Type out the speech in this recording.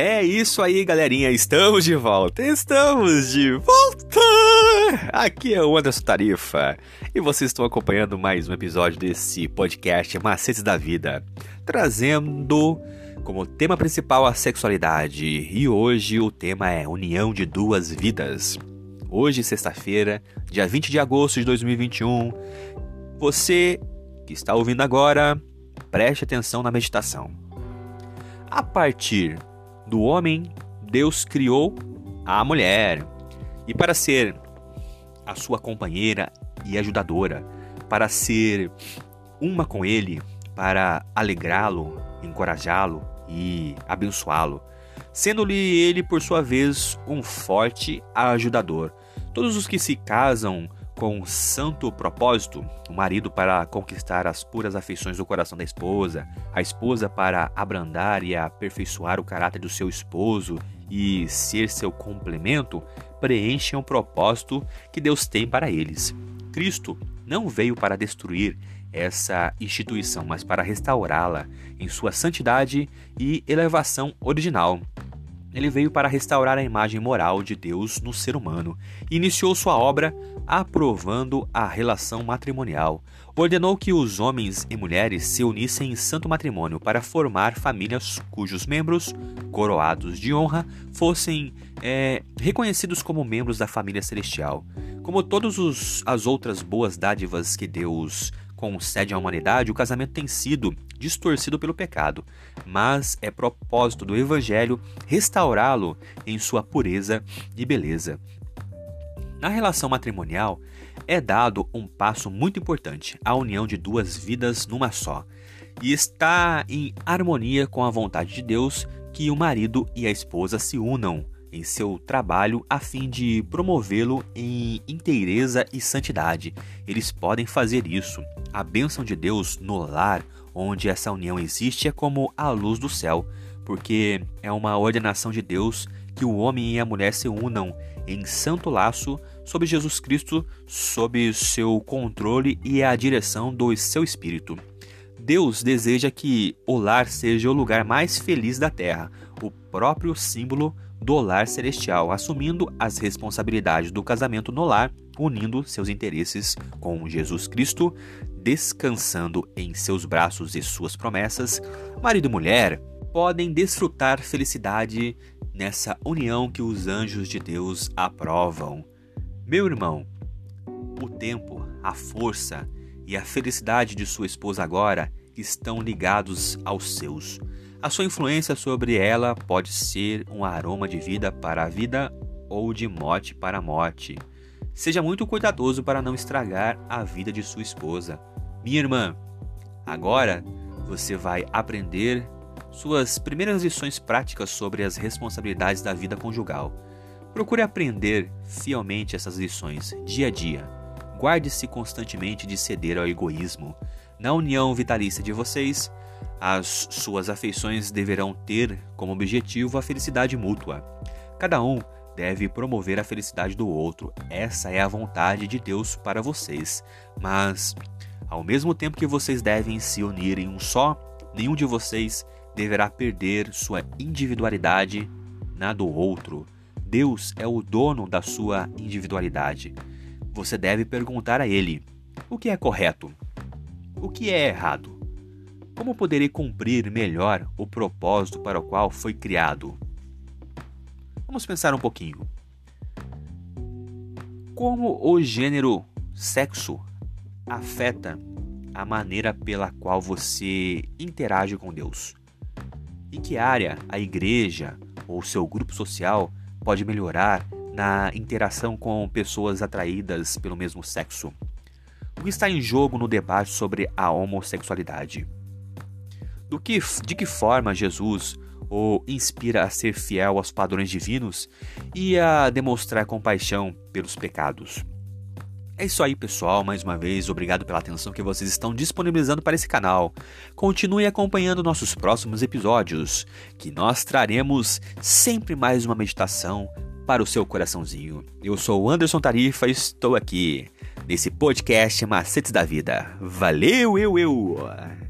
É isso aí, galerinha. Estamos de volta. Estamos de volta. Aqui é o Anderson Tarifa e vocês estão acompanhando mais um episódio desse podcast Macetes da Vida, trazendo como tema principal a sexualidade. E hoje o tema é União de Duas Vidas. Hoje, sexta-feira, dia 20 de agosto de 2021, você que está ouvindo agora, preste atenção na meditação. A partir do homem, Deus criou a mulher. E para ser a sua companheira e ajudadora, para ser uma com ele, para alegrá-lo, encorajá-lo e abençoá-lo, sendo-lhe ele, por sua vez, um forte ajudador. Todos os que se casam com santo propósito, o marido para conquistar as puras afeições do coração da esposa, a esposa para abrandar e aperfeiçoar o caráter do seu esposo e ser seu complemento, preenchem o propósito que Deus tem para eles. Cristo não veio para destruir essa instituição, mas para restaurá-la em sua santidade e elevação original. Ele veio para restaurar a imagem moral de Deus no ser humano e iniciou sua obra aprovando a relação matrimonial. Ordenou que os homens e mulheres se unissem em santo matrimônio para formar famílias cujos membros, coroados de honra, fossem é, reconhecidos como membros da família celestial. Como todas as outras boas dádivas que Deus concede à humanidade, o casamento tem sido distorcido pelo pecado, mas é propósito do Evangelho restaurá-lo em sua pureza e beleza. Na relação matrimonial, é dado um passo muito importante, a união de duas vidas numa só, e está em harmonia com a vontade de Deus que o marido e a esposa se unam em seu trabalho a fim de promovê-lo em inteireza e santidade. Eles podem fazer isso. A bênção de Deus no lar onde essa união existe é como a luz do céu, porque é uma ordenação de Deus que o homem e a mulher se unam em santo laço sob Jesus Cristo, sob seu controle e a direção do seu espírito. Deus deseja que o lar seja o lugar mais feliz da terra, o próprio símbolo do lar celestial, assumindo as responsabilidades do casamento no lar, unindo seus interesses com Jesus Cristo, descansando em seus braços e suas promessas, marido e mulher podem desfrutar felicidade nessa união que os anjos de Deus aprovam. Meu irmão, o tempo, a força e a felicidade de sua esposa agora estão ligados aos seus. A sua influência sobre ela pode ser um aroma de vida para a vida ou de morte para a morte. Seja muito cuidadoso para não estragar a vida de sua esposa. Minha irmã, agora você vai aprender suas primeiras lições práticas sobre as responsabilidades da vida conjugal. Procure aprender fielmente essas lições dia a dia. Guarde-se constantemente de ceder ao egoísmo. Na união vitalícia de vocês, as suas afeições deverão ter como objetivo a felicidade mútua. Cada um deve promover a felicidade do outro. Essa é a vontade de Deus para vocês. Mas, ao mesmo tempo que vocês devem se unir em um só, nenhum de vocês deverá perder sua individualidade na do outro. Deus é o dono da sua individualidade. Você deve perguntar a Ele: o que é correto? O que é errado? Como poderei cumprir melhor o propósito para o qual foi criado? Vamos pensar um pouquinho. Como o gênero sexo afeta a maneira pela qual você interage com Deus? Em que área a igreja ou seu grupo social pode melhorar na interação com pessoas atraídas pelo mesmo sexo? O que está em jogo no debate sobre a homossexualidade? Do que, de que forma Jesus o inspira a ser fiel aos padrões divinos e a demonstrar compaixão pelos pecados. É isso aí, pessoal. Mais uma vez, obrigado pela atenção que vocês estão disponibilizando para esse canal. Continue acompanhando nossos próximos episódios, que nós traremos sempre mais uma meditação para o seu coraçãozinho. Eu sou o Anderson Tarifa e estou aqui nesse podcast Macetes da Vida. Valeu, eu, eu!